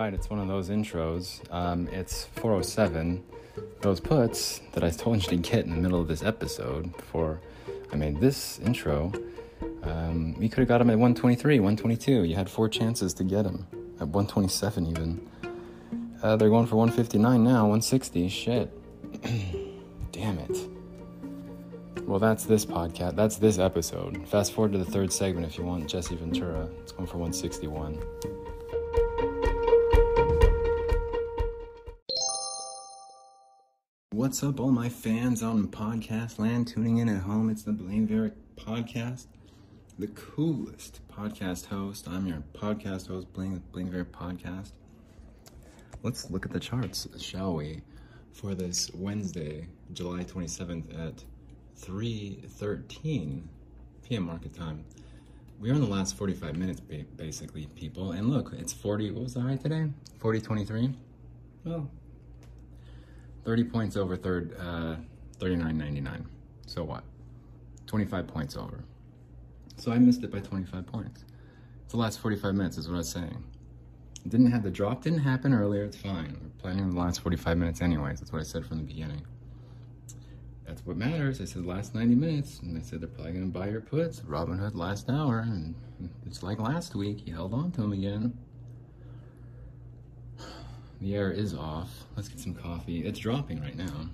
right, it's one of those intros. Um, it's 407. Those puts that I told you to get in the middle of this episode before I made this intro, um, you could have got them at 123, 122. You had four chances to get them at 127 even. Uh, they're going for 159 now, 160. Shit. Damn it. Well, that's this podcast. That's this episode. Fast forward to the third segment if you want Jesse Ventura. It's going for 161. What's up, all my fans in podcast land tuning in at home? It's the Bling Viera podcast, the coolest podcast host. I'm your podcast host, Bling, Bling Viera podcast. Let's look at the charts, shall we? For this Wednesday, July 27th at 3:13 p.m. market time. We're in the last 45 minutes, basically, people. And look, it's 40. What was the high today? 40.23. Well, 30 points over third, uh, 39.99. So what? 25 points over. So I missed it by 25 points. It's the last 45 minutes, is what I was saying. didn't have the drop, didn't happen earlier. It's fine. We're planning on the last 45 minutes, anyways. That's what I said from the beginning. That's what matters. I said last 90 minutes, and I said they're probably going to buy your puts. Robinhood last hour, and it's like last week. He held on to them again. The air is off. Let's get some coffee. It's dropping right now.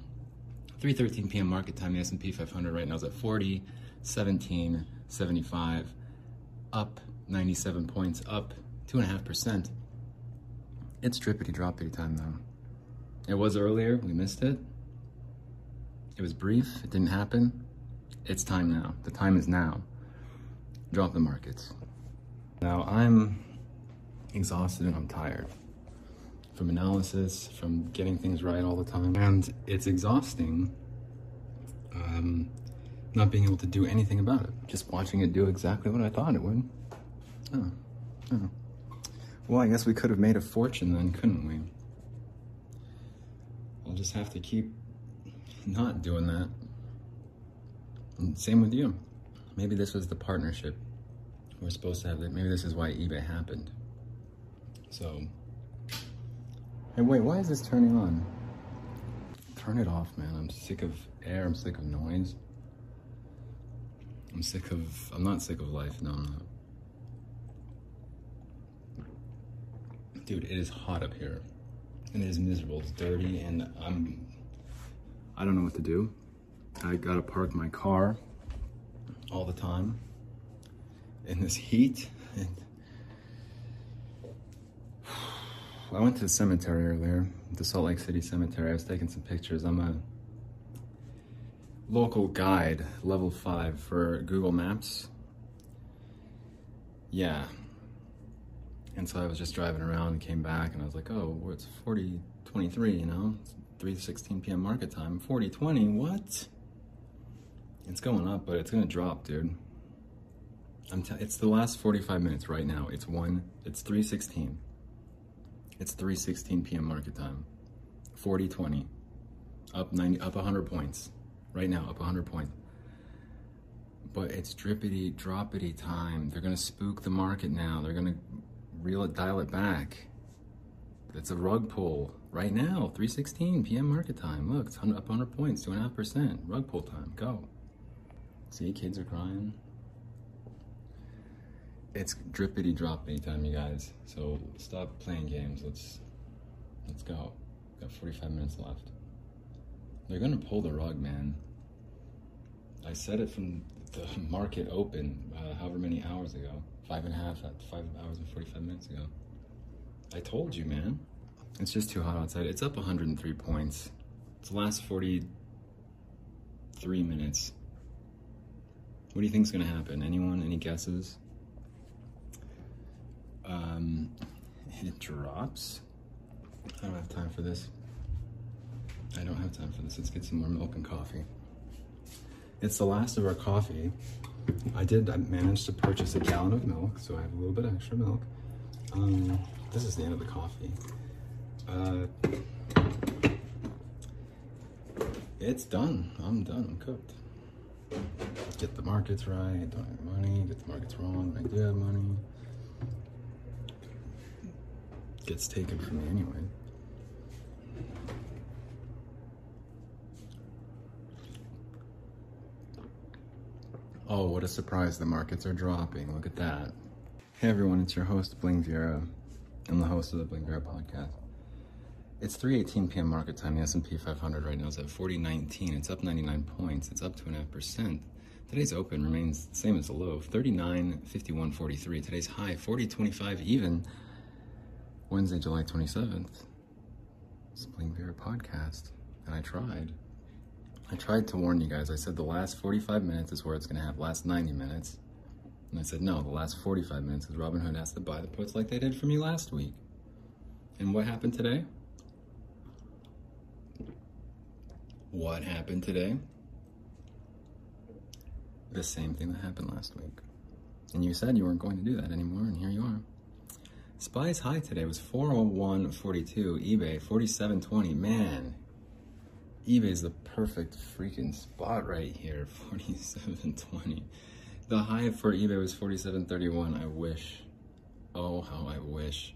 3:13 p.m. market time. The S&P 500 right now is at 40, 17, 75, up 97 points, up two and a half percent. It's drippity droppity time though. It was earlier. We missed it. It was brief. It didn't happen. It's time now. The time is now. Drop the markets. Now I'm exhausted and I'm tired from analysis, from getting things right all the time. And it's exhausting um, not being able to do anything about it. Just watching it do exactly what I thought it would. Oh, oh. Well, I guess we could have made a fortune then, couldn't we? I'll just have to keep not doing that. And same with you. Maybe this was the partnership we're supposed to have. Maybe this is why eBay happened. So Hey, wait, why is this turning on? Turn it off, man. I'm sick of air. I'm sick of noise. I'm sick of, I'm not sick of life. No, I'm not. Dude, it is hot up here. And it is miserable. It's dirty and I'm, I don't know what to do. I gotta park my car all the time in this heat. And I went to the cemetery earlier, the Salt Lake City Cemetery. I was taking some pictures. I'm a local guide, level five for Google Maps. Yeah. And so I was just driving around and came back and I was like, oh, well, it's 4023, you know? It's 3.16 p.m. market time. 4020, what? It's going up, but it's gonna drop, dude. I'm t- it's the last 45 minutes right now. It's one, it's 316. It's 3:16 p.m. market time. 40-20. Up 90 up 100 points. Right now, up 100 points. But it's drippity droppity time. They're going to spook the market now. They're going to reel it dial it back. It's a rug pull right now. 3:16 p.m. market time. Look, it's up 100 points, 2.5%. Rug pull time. Go. See, kids are crying it's drippity drop anytime, you guys. So stop playing games. Let's let's go. Got 45 minutes left. They're gonna pull the rug, man. I said it from the market open, uh, however many hours ago, five and a half, uh, hours and 45 minutes ago. I told you, man. It's just too hot outside. It's up 103 points. It's the last 43 minutes. What do you think's gonna happen? Anyone? Any guesses? Um, it drops. I don't have time for this. I don't have time for this. Let's get some more milk and coffee. It's the last of our coffee. I did, I managed to purchase a gallon of milk, so I have a little bit extra milk. Um, this is the end of the coffee. Uh, it's done. I'm done. I'm cooked. Get the markets right. Don't have money. Get the markets wrong. I do have money. Gets taken from me anyway. Oh, what a surprise. The markets are dropping. Look at that. Hey everyone, it's your host, Bling Viera. I'm the host of the Bling Viera podcast. It's 3.18 p.m. market time. The S&P 500 right now is at 4019. It's up 99 points. It's up 2.5%. Today's open remains the same as the low, 39.51.43. Today's high, 40.25 even. Wednesday, July 27th. It's Bling Viera podcast. And I tried. I tried to warn you guys. I said the last 45 minutes is where it's going to have last 90 minutes. And I said, no, the last 45 minutes is Robinhood has to buy the puts like they did for me last week. And what happened today? What happened today? The same thing that happened last week. And you said you weren't going to do that anymore, and here you are. SPY's high today was 401.42, eBay 47.20. Man, eBay is the perfect freaking spot right here, 47.20. The high for eBay was 47.31. I wish. Oh, how I wish.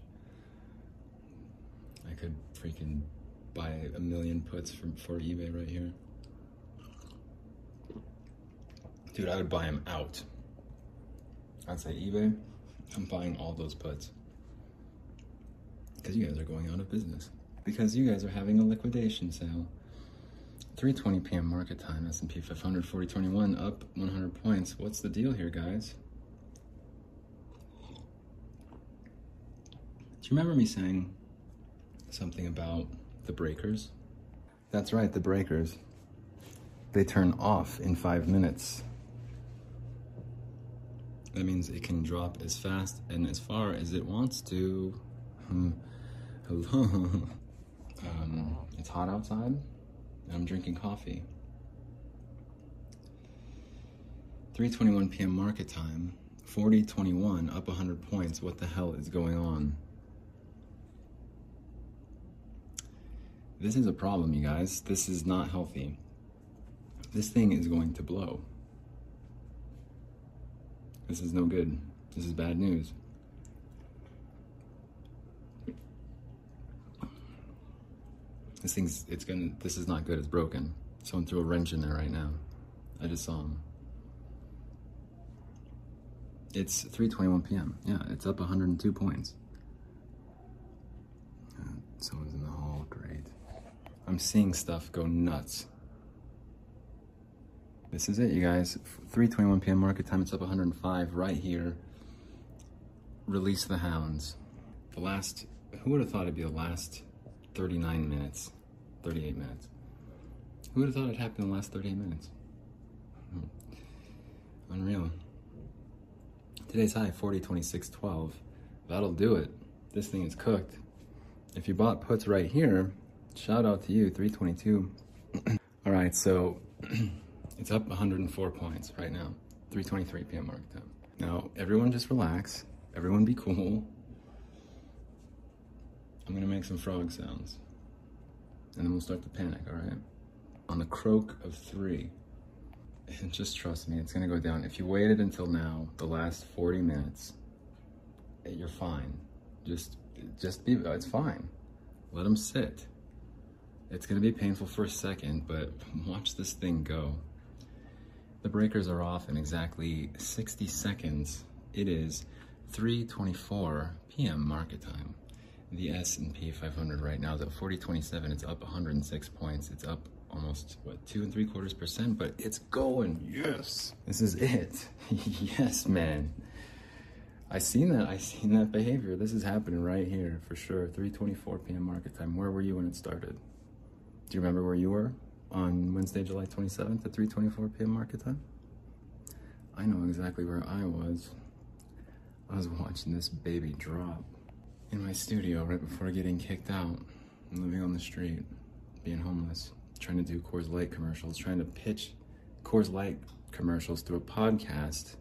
I could freaking buy a million puts for eBay right here. Dude, I would buy them out. I'd say eBay, I'm buying all those puts. Because you guys are going out of business. Because you guys are having a liquidation sale. 3:20 p.m. market time. S&P 500 4021 up 100 points. What's the deal here, guys? Do you remember me saying something about the breakers? That's right, the breakers. They turn off in 5 minutes. That means it can drop as fast and as far as it wants to. Hmm. Hello. um, it's hot outside. I'm drinking coffee. 3:21 p.m. market time. 40.21 up 100 points. What the hell is going on? This is a problem, you guys. This is not healthy. This thing is going to blow. This is no good. This is bad news. This thing's, it's gonna, this is not good, it's broken. Someone threw a wrench in there right now. I just saw him. It's 3.21 p.m. Yeah, it's up 102 points. Uh, someone's in the hall, great. I'm seeing stuff go nuts. This is it, you guys. 3.21 p.m. market time, it's up 105 right here. Release the hounds. The last, who would have thought it'd be the last 39 minutes, 38 minutes. Who would have thought it happened in the last 38 minutes? Hmm. Unreal. Today's high, 40, 26, 12. That'll do it. This thing is cooked. If you bought puts right here, shout out to you, 322. All right, so it's up 104 points right now, 323 p.m. market time. Now, everyone just relax. Everyone be cool. I'm gonna make some frog sounds. And then we'll start to panic, all right? On the croak of three, and just trust me, it's gonna go down. If you waited until now, the last 40 minutes, eh, you're fine. Just, just be, it's fine. Let them sit. It's gonna be painful for a second, but watch this thing go. The breakers are off in exactly 60 seconds. It is 3.24 p.m. market time. The S&P 500 right now is at 40.27. It's up 106 points. It's up almost, what, two and three quarters percent, but it's going. Yes. This is it. yes, man. I seen that. I seen that behavior. This is happening right here for sure. 3:24 p.m. market time. Where were you when it started? Do you remember where you were on Wednesday, July 27th at 3:24 p.m. market time? I know exactly where I was. I was watching this baby drop in my studio right before getting kicked out, living on the street, being homeless, trying to do Coors Light commercials, trying to pitch Coors Light commercials through a podcast.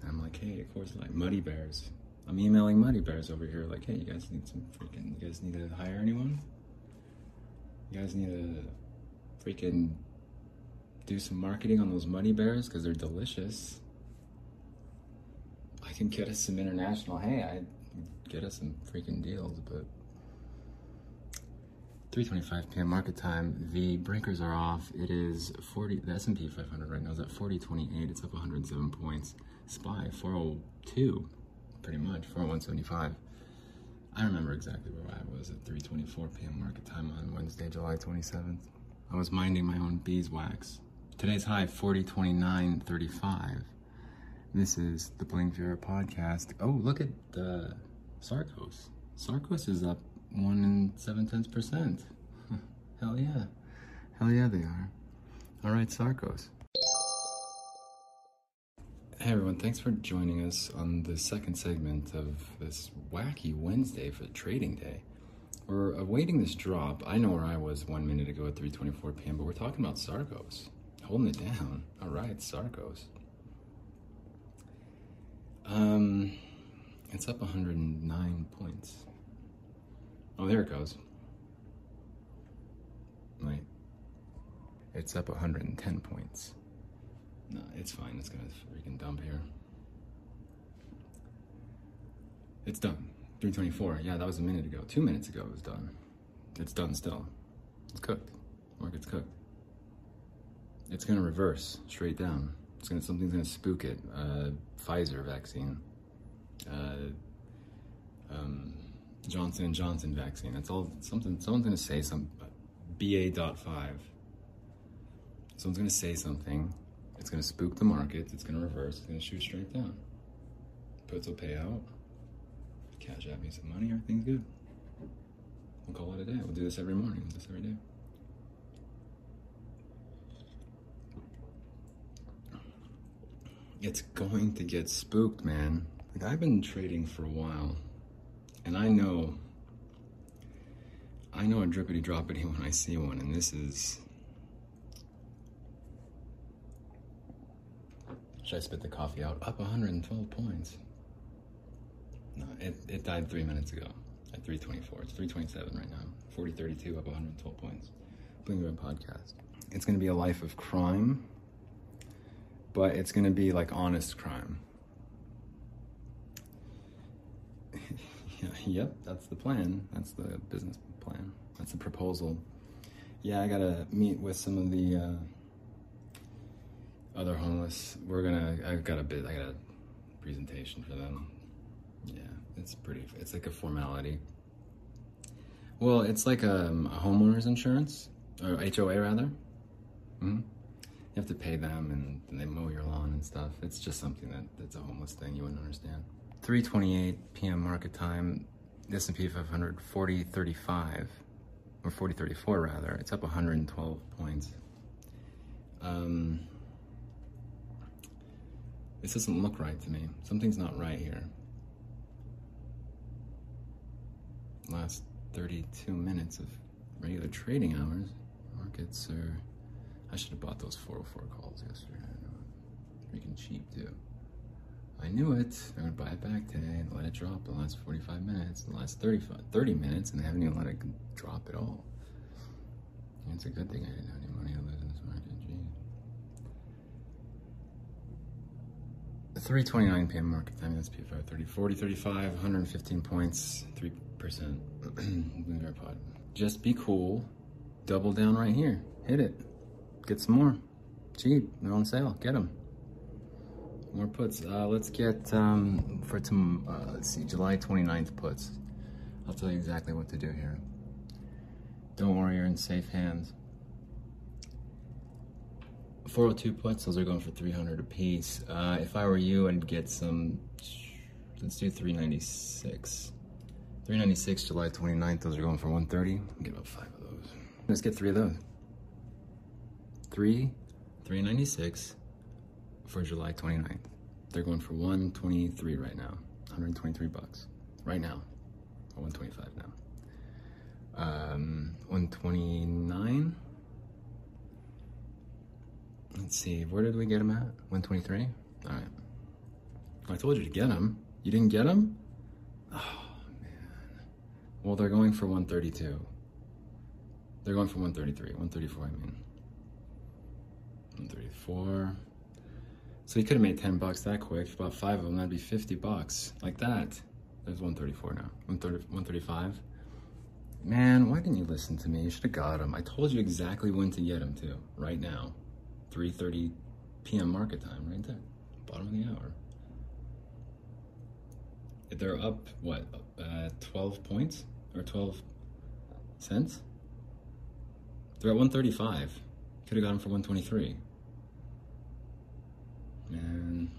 And I'm like, hey, Coors Light, Muddy Bears. I'm emailing Muddy Bears over here, like, hey, you guys need some freaking, you guys need to hire anyone? You guys need to freaking do some marketing on those Muddy Bears because they're delicious. I can get us some international. Hey, I get us some freaking deals, but 3:25 p.m. market time. The breakers are off. It is 40. The S&P 500 right now is at 40.28. It's up 107 points. SPY 402, pretty much 401.75. I remember exactly where I was at 3:24 p.m. market time on Wednesday, July 27th. I was minding my own beeswax. Today's high 40.29.35. This is the Bling Viera podcast. Oh, look at the Sarcos. Sarcos is up one and seven tenths percent. Hell yeah. Hell yeah, they are. All right, Sarcos. Hey everyone, thanks for joining us on the second segment of this wacky Wednesday for trading day. We're awaiting this drop. I know where I was one minute ago at 3:24 p.m., but we're talking about Sarcos, holding it down. All right, Sarcos. Um, it's up 109 points. Oh, there it goes. Right. It's up 110 points. No, it's fine. It's gonna freaking dump here. It's done. 324. Yeah, that was a minute ago. Two minutes ago it was done. It's done still. It's cooked. Market's cooked. It's gonna reverse straight down. It's gonna something's gonna spook it. Uh, Pfizer vaccine. Uh, um, Johnson and Johnson vaccine. That's all. Something. Someone's gonna say some. BA.5. Someone's gonna say something. It's gonna spook the markets. It's gonna reverse. It's gonna shoot straight down. Puts will pay out. Cash out me some money. Everything's good. We'll call it a day. We'll do this every morning. We'll do this every day. It's going to get spooked, man. Like I've been trading for a while, and I know, I know a drippity droppity when I see one, and this is. Should I spit the coffee out? Up 112 points. No, it, it died three minutes ago at 324. It's 327 right now. 4032 up 112 points. Viera podcast. It's going to be a life of crime, but it's to be like honest crime. yep, that's the plan. That's the business plan. That's the proposal. Yeah, I gotta meet with some of the uh, other homeless. We're gonna. I've got a bit. I got a presentation for them. Yeah, it's pretty. It's like a formality. Well, it's like a, a homeowner's insurance or HOA rather. hmm You have to pay them, and, they mow your lawn and stuff. It's just something that that's a homeless thing. You wouldn't understand. 3:28 p.m. market time. S&P 500 4035 or 4034 rather. It's up 112 points. Um, this doesn't look right to me. Something's not right here. Last 32 minutes of regular trading hours. Markets are. I should have bought those 404 calls yesterday. Freaking cheap, too. I knew it. They're going to buy it back today and let it drop the last 45 minutes, the last 35, 30 minutes, and they haven't even let it drop at all. It's a good thing I didn't have any money to lose in this market. Gee. 329 p.m. market time, that's P5 30, 40, 35, 115 points, 3%. Just be cool. Double down right here. Hit it. Get some more. Cheap. They're on sale. Get them. More puts. Uh, let's get um, for some. Uh, let's see, July 29th puts. I'll tell you exactly what to do here. Don't worry, you're in safe hands. 402 puts. Those are going for 300 a piece. Uh, if I were you, I'd get some. Let's do 396. 396 July 29th. Those are going for 130. Get about five of those. Let's get three of those. Three, 396 for July 29th. They're going for 123 right now. 123 bucks. Right now. Or 125 now. Um, 129. Let's see. Where did we get them at? 123? All right. I told you to get them. You didn't get them? Oh, man. Well, they're going for 132. They're going for 133. 134, I mean. 134. So he could have made 10 bucks that quick. About five of them, that'd be 50 bucks. Like that. There's 134 now. 130, 135. Man, why didn't you listen to me? You should have got him. I told you exactly when to get him too. Right now. 3.30 p.m. market time, right there. Bottom of the hour. They're up, what, uh, 12 points? Or 12 cents? They're at 135. Could have got them for 123. Man.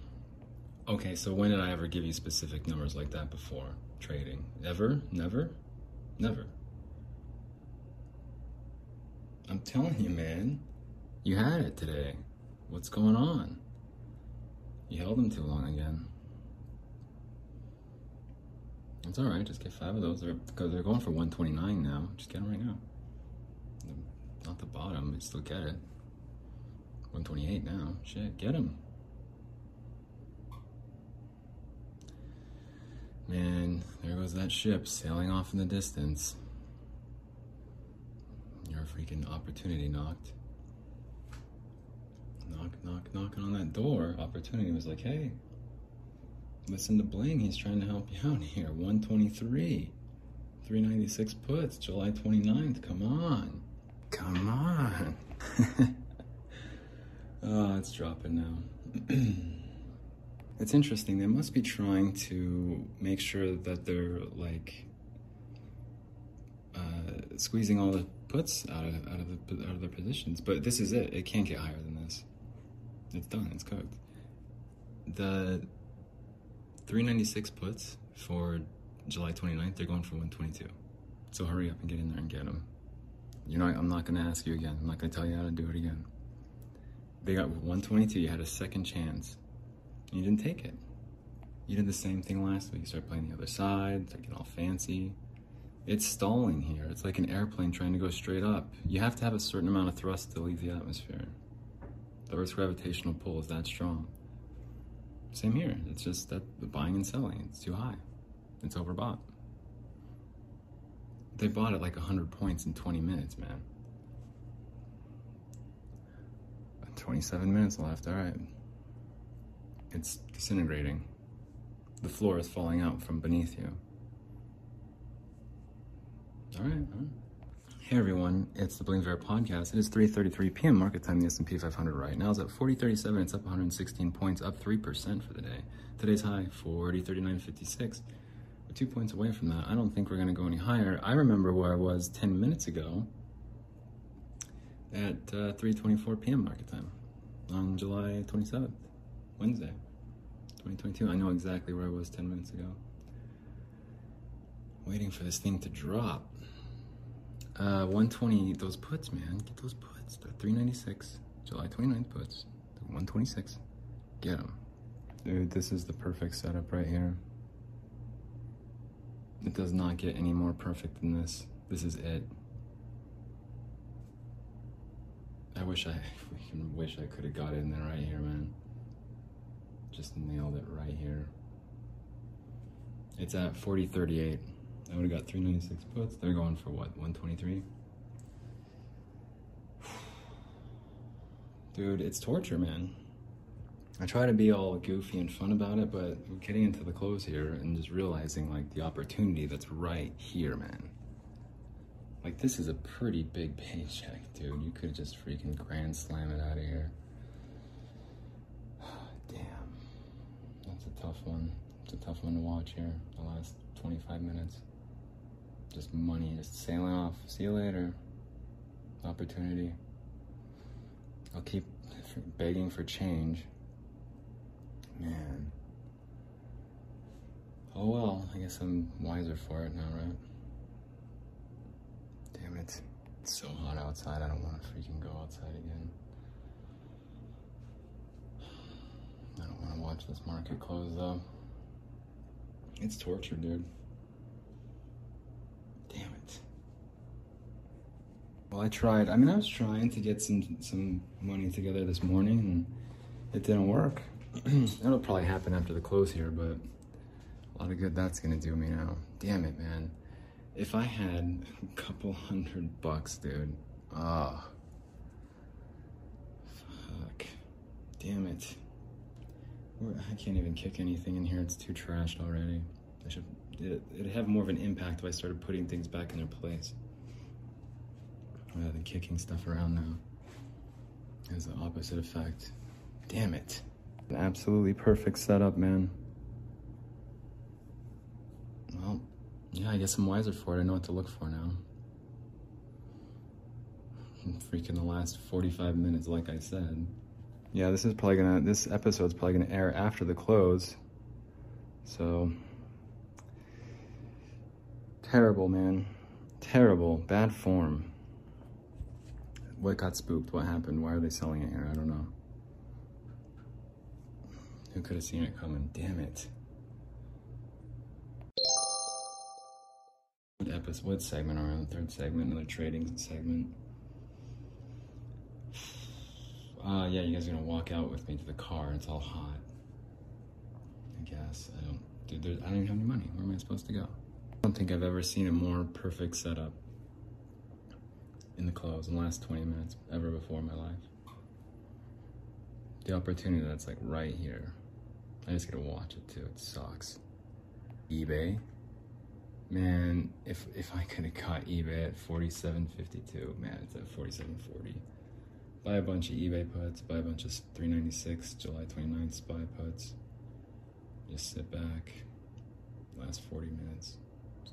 Okay, so when did I ever give you specific numbers like that before trading? Ever? Never? Never. I'm telling you, man. You had it today. What's going on? You held them too long again. It's all right. Just get five of those. They're because they're going for 129 now. Just get them right now. Not the bottom, but still get it. 128 now. Shit, get them. Man, there goes that ship sailing off in the distance. Your freaking opportunity knocked. Knock, knock, knocking on that door. Opportunity was like, hey, listen to Bling. He's trying to help you out here. 123. 396 puts, July 29th. Come on. Come on. oh, it's dropping now. it's interesting. They must be trying to make sure that they're like uh, squeezing all the puts out of out of the out of their positions. But this is it. It can't get higher than this. It's done. It's cooked. The 396 puts for July 29th, they're going for 122. So hurry up and get in there and get them. You know, I'm not going to ask you again. I'm not going to tell you how to do it again. They got 122. You had a second chance. You didn't take it. You did the same thing last week. You start playing the other side, start getting all fancy. It's stalling here. It's like an airplane trying to go straight up. You have to have a certain amount of thrust to leave the atmosphere. The Earth's gravitational pull is that strong. Same here. It's just that the buying and selling, it's too high. It's overbought. They bought it like 100 points in 20 minutes, man. 27 minutes left, all right. It's disintegrating. The floor is falling out from beneath you. All right, all right. Hey everyone, it's the Viera podcast. It is 3:33 p.m. market time. The S&P 500 right now is at 40.37. It's up 116 points, up three percent for the day. Today's high 40.39.56 We're two points away from that. I don't think we're going to go any higher. I remember where I was 10 minutes ago at uh, 3.24 p.m. market time on July 27th, Wednesday, 2022. I know exactly where I was 10 minutes ago. Waiting for this thing to drop. Uh, 120, those puts, man. Get those puts. The 396, July 29th puts. The 126. Get them. Dude, this is the perfect setup right here. It does not get any more perfect than this. This is it. I wish I wish I could have got in there right here, man. Just nailed it right here. It's at 40.38. I would have got 396 puts. They're going for what, 123? Dude, it's torture, man. I try to be all goofy and fun about it, but we're getting into the close here and just realizing like the opportunity that's right here, man. Like this is a pretty big paycheck, dude. You could just freaking grand slam it out of here. Damn. That's tough one. It's a tough one to watch here. The last 25 minutes. Just money just sailing off. See you later. Opportunity. I'll keep begging for change. Man. Oh well, I guess I'm wiser for it now, right? Damn it. It's so hot outside, I don't want to freaking go outside again. I don't want to watch this market close though. It's torture, dude. Damn it. Well, I tried. I mean, I was trying to get some some money together this morning, and it didn't work. That'll probably happen after the close here, but a lot of good that's gonna do me now. Damn it, man. If I had a couple hundred bucks, dude. Ah. Oh. Fuck. Damn it. I can't even kick anything in here. It's too trashed already. I should. It, it'd have more of an impact if I started putting things back in their place rather than kicking stuff around now. It has the opposite effect. Damn it. An absolutely perfect setup, man. Well, yeah, I guess I'm wiser for it. I know what to look for now. Freaking the last 45 minutes, like I said. Yeah, this is probably gonna, this episode's probably gonna air after the close. So, terrible, man. Terrible. Bad form. What got spooked? What happened? Why are they selling it here? I don't know. Who could have seen it coming? Damn it. What episode? What segment are we on? The third segment, another trading segment. Uh, yeah, you guys are gonna walk out with me to the car. It's all hot. I guess I don't. Dude, there, I don't even have any money. Where am I supposed to go? I don't think I've ever seen a more perfect setup in the close in the last 20 minutes ever before in my life. The opportunity that's like right here. I just gotta watch it too. It sucks. eBay. Man, if if I could have caught eBay at 47.52, man, it's at 47.40. Buy a bunch of eBay puts, buy a bunch of 396 July 29th SPY puts. Just sit back. Last 40 minutes.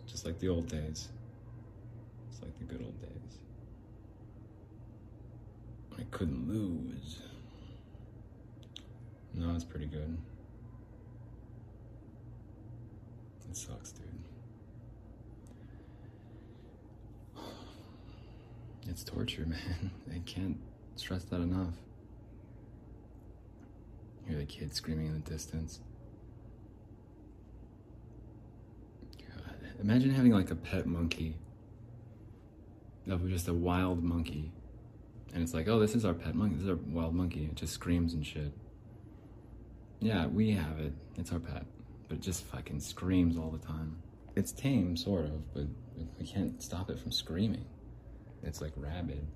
Just like the old days. It's like the good old days. I couldn't lose. No, it's pretty good. It sucks, dude. It's torture, man. I can't stress that enough. Hear the kids screaming in the distance. God. Imagine having like a pet monkey. Of just a wild monkey. And it's like, oh, this is our pet monkey. This is our wild monkey. It just screams and shit. Yeah, we have it. It's our pet. But it just fucking screams all the time. It's tame, sort of, but we can't stop it from screaming. It's like rabid.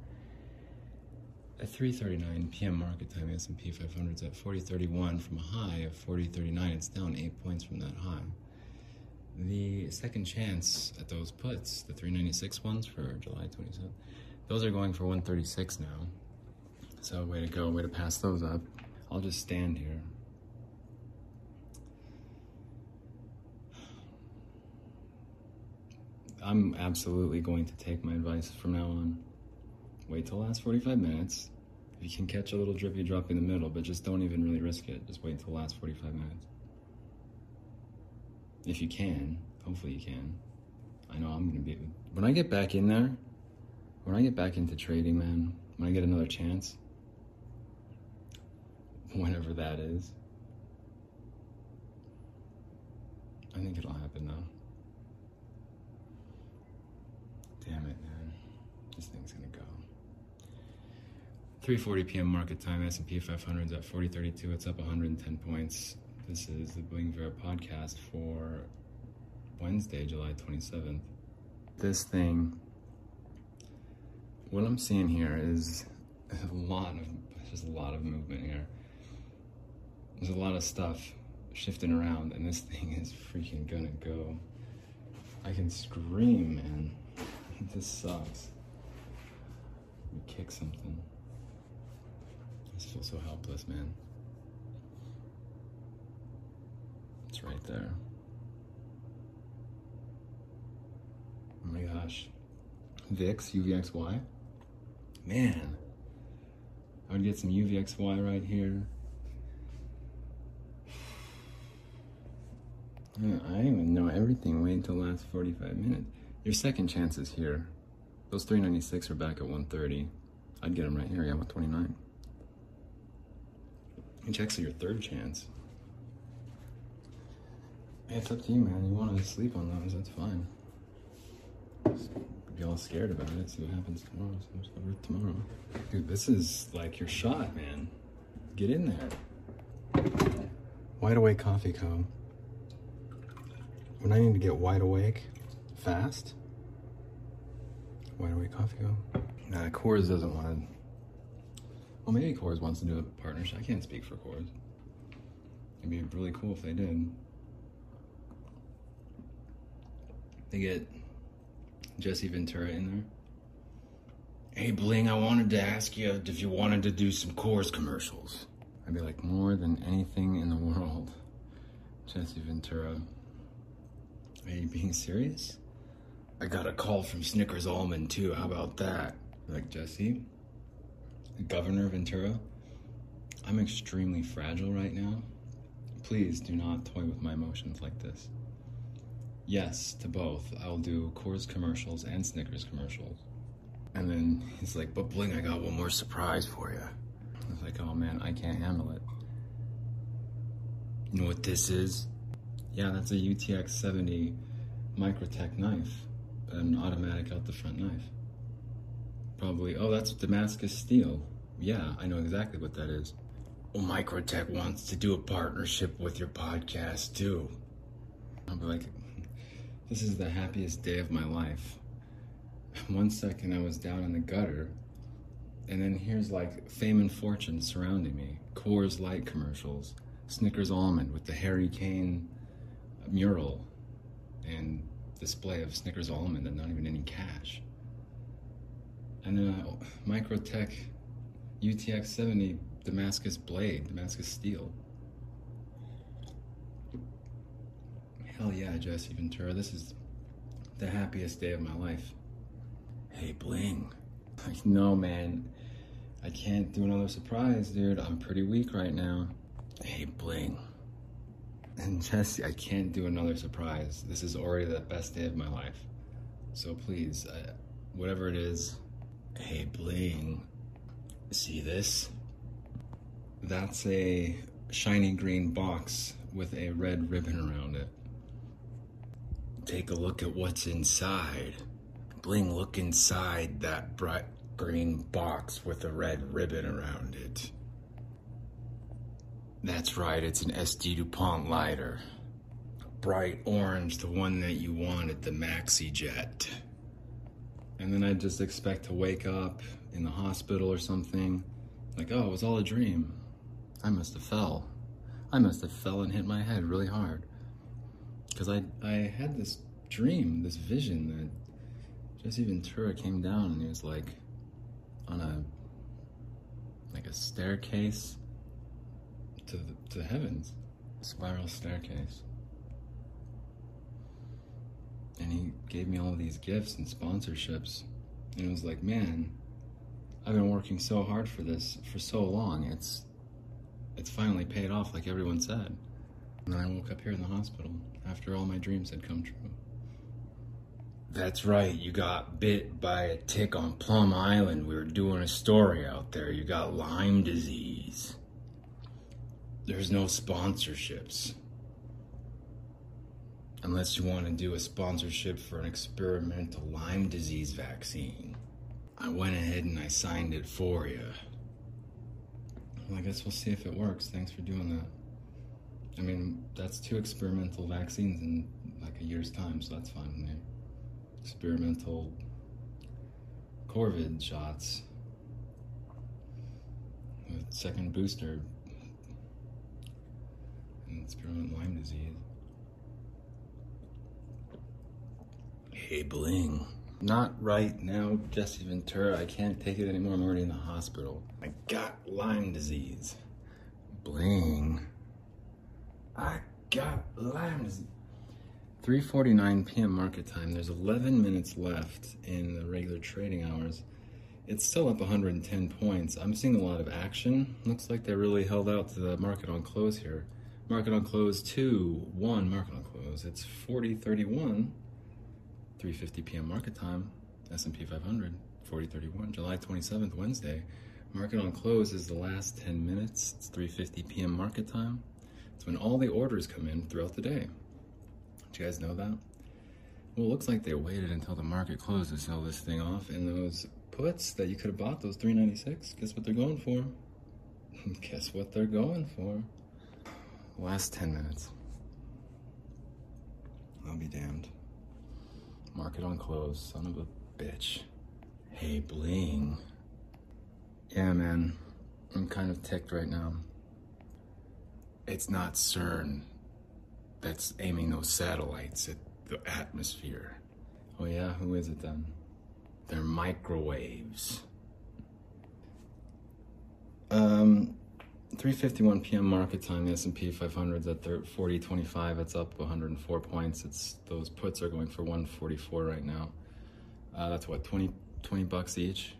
At 3:39 p.m. market time, S&P 500 is at 40.31 from a high of 40.39. It's down eight points from that high. The second chance at those puts, the 396 ones for July 27th, those are going for 136 now. So way to go, way to pass those up. I'll just stand here. I'm absolutely going to take my advice from now on. Wait till the last 45 minutes. If you can catch a little drippy drop in the middle, but just don't even really risk it. Just wait until the last 45 minutes. If you can, hopefully you can. I know I'm gonna be, when I get back in there, when I get back into trading, man, when I get another chance, whenever that is, I think it'll happen though. Damn it, man. This thing's gonna go. 3:40 p.m. market time. S&P 500 is at 40.32. It's up 110 points. This is the Bling Viera podcast for Wednesday, July 27th. This thing, what I'm seeing here is a lot of just a lot of movement here. There's a lot of stuff shifting around, and this thing is freaking gonna go. I can scream, man. this sucks. We kick something. Just feel so helpless, man. It's right there. Oh my gosh. VIX, UVXY. Man. I would get some UVXY right here. I even know everything. Wait until last 45 minutes. Your second chance is here. Those 396 are back at 130. I'd get them right here. Yeah, 129. It's actually your third chance. It's up to you, man. You want to sleep on those, that's fine. Be all scared about it. See what happens tomorrow. So tomorrow. Dude, this is like your shot, man. Get in there. Wide Awake Coffee Co. When I need to get wide awake fast, Wide Awake Coffee Co. Nah, Coors doesn't want to. Well, maybe Coors wants to do a partnership. I can't speak for Coors. It'd be really cool if they did. They get Jesse Ventura in there. Hey, Bling, I wanted to ask you if you wanted to do some Coors commercials. I'd be like, more than anything in the world, Jesse Ventura. Are you being serious? I got a call from Snickers Almond too. How about that? Like Jesse, Governor Ventura, I'm extremely fragile right now. Please do not toy with my emotions like this. Yes, to both. I'll do Coors commercials and Snickers commercials. And then he's like, but Bling, I got one more surprise for you. I was like, oh man, I can't handle it. You know what this is? Yeah, that's a UTX 70 Microtech knife, an automatic out the front knife. Probably, oh, that's Damascus steel. Yeah, I know exactly what that is. Well, Microtech wants to do a partnership with your podcast too. I'll be like, this is the happiest day of my life. One second I was down in the gutter, and then here's like fame and fortune surrounding me. Coors Light commercials, Snickers Almond with the Harry Kane mural, and display of Snickers Almond and not even any cash. And then uh, Microtech UTX 70 Damascus blade, Damascus steel. Hell yeah, Jesse Ventura. This is the happiest day of my life. Hey, Bling. Like, no, man. I can't do another surprise, dude. I'm pretty weak right now. Hey, Bling. And Jesse, I can't do another surprise. This is already the best day of my life. So please, uh, whatever it is, hey, Bling. See this? That's a shiny green box with a red ribbon around it. Take a look at what's inside. Bling, look inside that bright green box with a red ribbon around it. That's right, it's an S.T. Dupont lighter. Bright orange, the one that you wanted, the Maxi Jet. And then I just expect to wake up in the hospital or something. Like, oh, it was all a dream. I must have fell. I must have fell and hit my head really hard. Because I, I had this dream, this vision that Jesse Ventura came down and he was like on a like a staircase to the, to the heavens, spiral staircase. And he gave me all these gifts and sponsorships. And it was like, man, I've been working so hard for this for so long. It's it's finally paid off like everyone said. And then I woke up here in the hospital after all my dreams had come true. That's right, you got bit by a tick on Plum Island. We were doing a story out there. You got Lyme disease. There's no sponsorships. Unless you want to do a sponsorship for an experimental Lyme disease vaccine. I went ahead and I signed it for you. Well, I guess we'll see if it works. Thanks for doing that. I mean, that's two experimental vaccines in like a year's time, so that's fine with me. Experimental Covid shots. Second booster. And experimental Lyme disease. Bling. Not right now, Jesse Ventura. I can't take it anymore. I'm already in the hospital. I got Lyme disease. Bling. I got Lyme disease. 3:49 p.m. market time. There's 11 minutes left in the regular trading hours. It's still up 110 points. I'm seeing a lot of action. Looks like they really held out to the market on close here. Market on close 2, 1 market on close. It's 40.31. 3:50 p.m. market time. S&P 500 4031 July 27th Wednesday. Market on close is the last 10 minutes. It's 3:50 p.m. market time. It's when all the orders come in throughout the day. Do you guys know that? Well, it looks like they waited until the market closed to sell this thing off, and those puts that you could have bought, those 396, guess what they're going for? guess what they're going for? Last 10 minutes. I'll be damned. Market on close, son of a bitch. Hey, Bling. Yeah, man. I'm kind of ticked right now. It's not CERN that's aiming those satellites at the atmosphere. Oh yeah, who is it then? They're microwaves. Um, 3:51 p.m. market time. The S&P 500 is at 40.25. It's up 104 points. It's those puts are going for 144 right now. Uh, that's what 20 20 bucks each.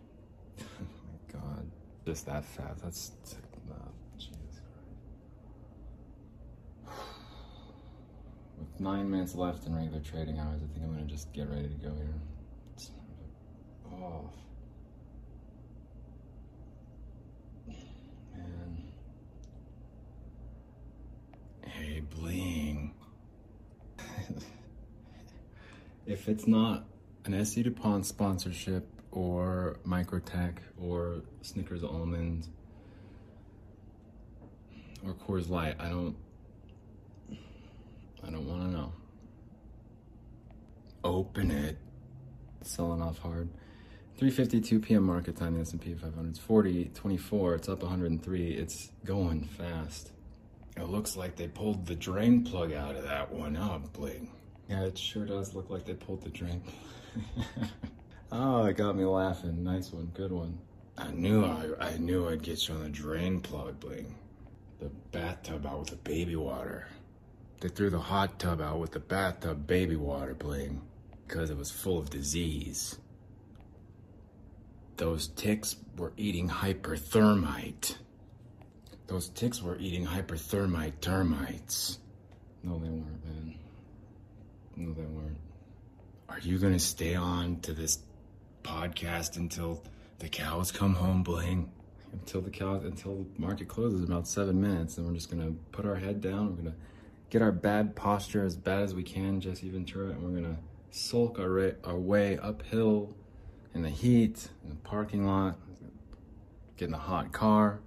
oh my god, just that fast. That's With nine minutes left in regular trading hours, I think I'm gonna just get ready to go here. Off. Man. Bling. if it's not an S.T. Dupont sponsorship or Microtech or Snickers Almond or Coors Light, I don't I don't want to know. Open it. Selling off hard. 3:52 p.m. market time. The S&P 500 is 40, 24. It's up 103. It's going fast. It looks like they pulled the drain plug out of that one. Oh, bling. Yeah, it sure does look like they pulled the drain. oh, it got me laughing. Nice one. Good one. I knew I, I knew I'd get you on the drain plug, bling. The bathtub out with the baby water. They threw the hot tub out with the bathtub baby water, bling, because it was full of disease. Those ticks were eating hyperthermite. Those ticks were eating hyperthermite termites. No, they weren't, man. No, they weren't. Are you gonna stay on to this podcast until the cows come home, Bling? Until the cows, until the market closes in about seven minutes, and we're just gonna put our head down. We're gonna get our bad posture as bad as we can, Jesse Ventura, and we're gonna sulk our, our way uphill in the heat, in the parking lot, get in a hot car,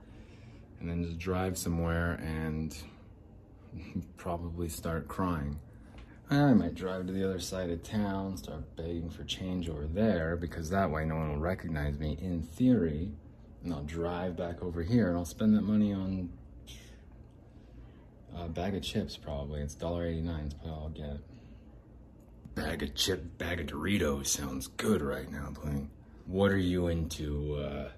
and then just drive somewhere and probably start crying. I might drive to the other side of town, start begging for change over there, because that way no one will recognize me in theory. And I'll drive back over here and I'll spend that money on a bag of chips probably. It's $1.89 is probably all I'll get. Bag of chip, bag of Doritos sounds good right now, Bling. What are you into? Uh, uh,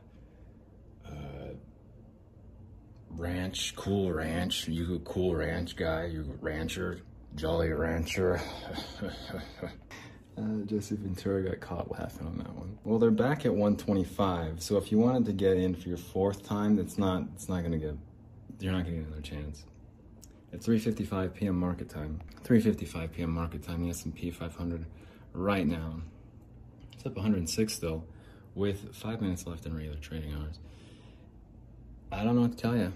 ranch, cool ranch. You a cool ranch guy? You rancher? Jolly Rancher. uh, Jesse Ventura got caught laughing on that one. Well, they're back at 125. So if you wanted to get in for your fourth time, that's not. It's not gonna get. You're not gonna get another chance. At 3:55 p.m. market time. 3:55 p.m. market time. The S&P 500 right now. It's up 106 still, with five minutes left in regular trading hours. I don't know what to tell you.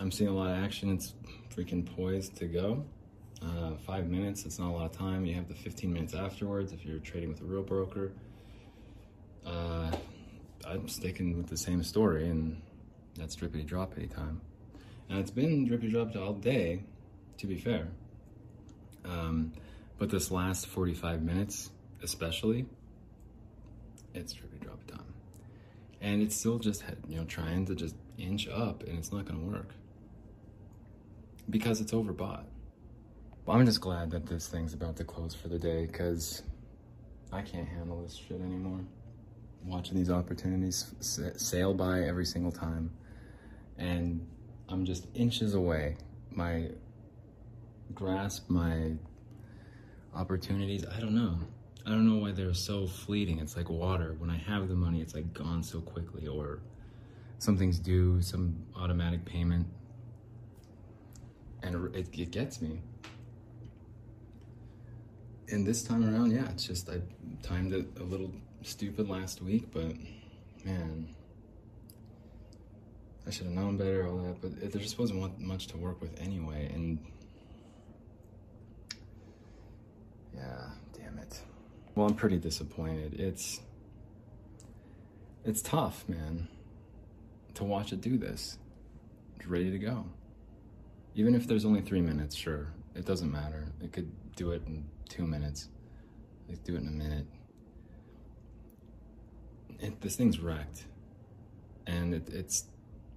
I'm seeing a lot of action. It's freaking poised to go. Uh, five minutes, it's not a lot of time. You have the 15 minutes afterwards if you're trading with a real broker. Uh, I'm sticking with the same story, and that's drippity droppity time. And it's been drippity droppity all day, to be fair. Um, but this last 45 minutes, especially, it's drippity droppity time. And it's still just, you know, trying to just inch up, and it's not going to work because it's overbought. Well, I'm just glad that this thing's about to close for the day because I can't handle this shit anymore. Watching these opportunities sail by every single time. And I'm just inches away. My grasp, my opportunities, I don't know. I don't know why they're so fleeting. It's like water. When I have the money, it's like gone so quickly or something's due, some automatic payment. And it, it gets me and this time around, yeah, it's just I timed it a little stupid last week, but man, I should have known better, all that. But it, there just wasn't much to work with anyway, and yeah, damn it. Well, I'm pretty disappointed. It's it's tough, man, to watch it do this. It's ready to go. Even if there's only three minutes, sure, it doesn't matter. It could do it in two minutes. Let's do it in a minute. It, this thing's wrecked. And it, it's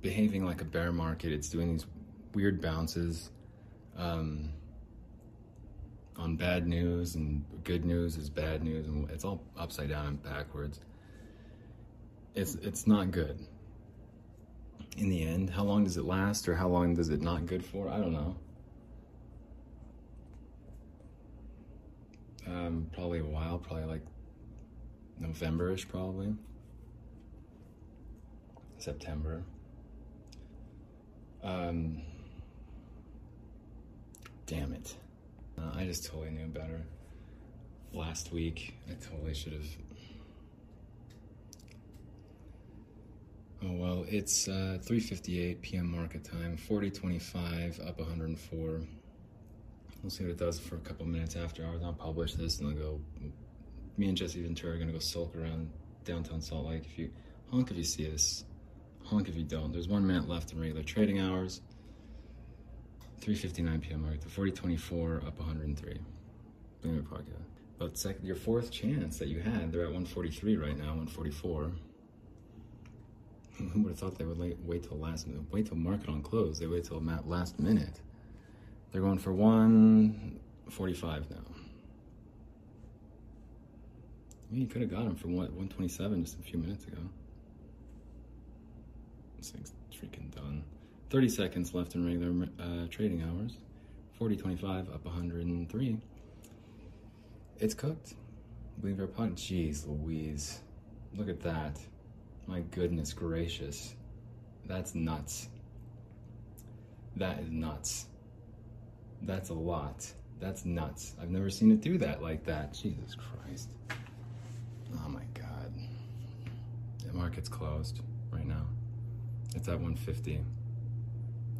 behaving like a bear market. It's doing these weird bounces um, on bad news and good news is bad news and it's all upside down and backwards. It's it's not good. In the end, how long does it last or how long does it not good for? I don't know. Um, probably a while, probably like November-ish probably. September. Um, damn it. Uh, I just totally knew better. Last week, I totally should have. Oh well, it's uh, 3:58 p.m. market time, 40:25, up 104. We'll see what it does for a couple minutes after hours. I'll publish this and I'll go. Me and Jesse Ventura are gonna go sulk around downtown Salt Lake. If you honk if you see us, honk if you don't. There's one minute left in regular trading hours. 3:59 p.m. market to 40:24, up 103. Bloomer podcast. But second, your fourth chance that you had, they're at 143 right now, 144. Who would have thought they would wait, till last minute? Wait till market on close. They wait till last minute. They're going for 145 now. I mean, you could have got them for what 127 just a few minutes ago. This thing's freaking done. 30 seconds left in regular uh, trading hours. 40.25 up 103. It's cooked. Believe our pot. Jeez Louise. Look at that. My goodness gracious. That's nuts. That is nuts. That's a lot. That's nuts. I've never seen it do that like that. Jesus Christ. Oh my God. The market's closed right now. It's at 150.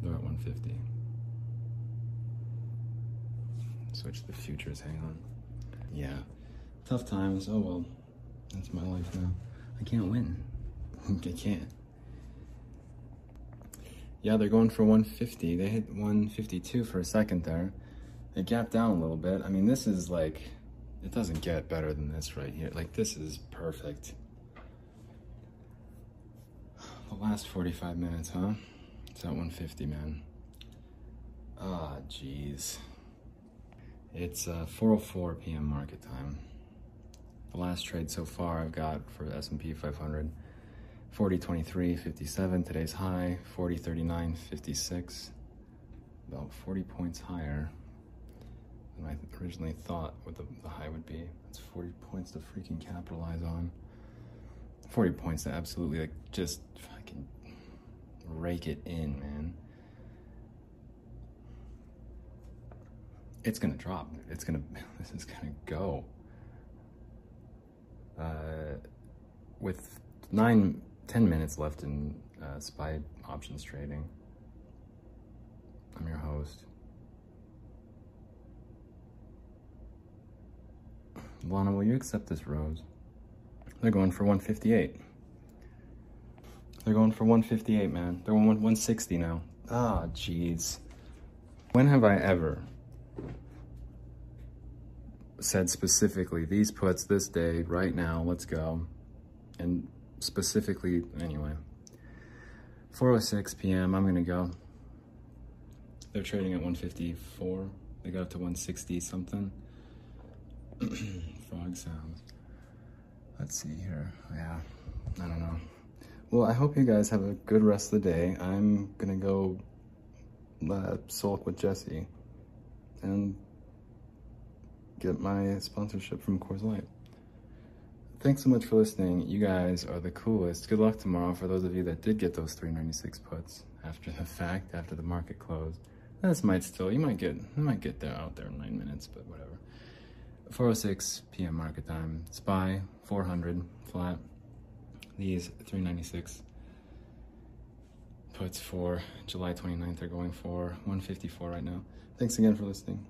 They're at 150. Switch the futures, hang on. Yeah. Tough times. Oh well. That's my life now. I can't win. I can't. Yeah, they're going for 150. They hit 152 for a second there. They gapped down a little bit. I mean, this is like, it doesn't get better than this right here. Like, this is perfect. The last 45 minutes, huh? It's at 150, man. Ah, oh, jeez. It's uh, 4.04 p.m. market time. The last trade so far I've got for S&P 500, 40.23, 57. Today's high, 40.39, 56. About 40 points higher than I originally thought what the, the high would be. It's 40 points to freaking capitalize on. 40 points to absolutely like just fucking rake it in, man. It's gonna drop. It's gonna, this is gonna go. Uh, with nine, ten minutes left in uh, SPY options trading, I'm your host. Lana, will you accept this rose? They're going for 158. They're going for 158, man. They're going 160 now. Ah, jeez. When have I ever said specifically, these puts this day, right now, let's go. And specifically, anyway. 4.06 p.m., I'm gonna go. They're trading at 154. They got up to 160 something. Frog sounds. Let's see here. Yeah, I don't know. Well, I hope you guys have a good rest of the day. I'm gonna go uh, sulk with Jesse and get my sponsorship from Coors Light. Thanks so much for listening. You guys are the coolest. Good luck tomorrow for those of you that did get those 396 puts after the fact, after the market closed. This might still, you might get, you might get there out there in nine minutes, but whatever. 406 p.m. market time. SPY 400 flat these 396 puts for July 29th are going for 154 right now. Thanks again for listening.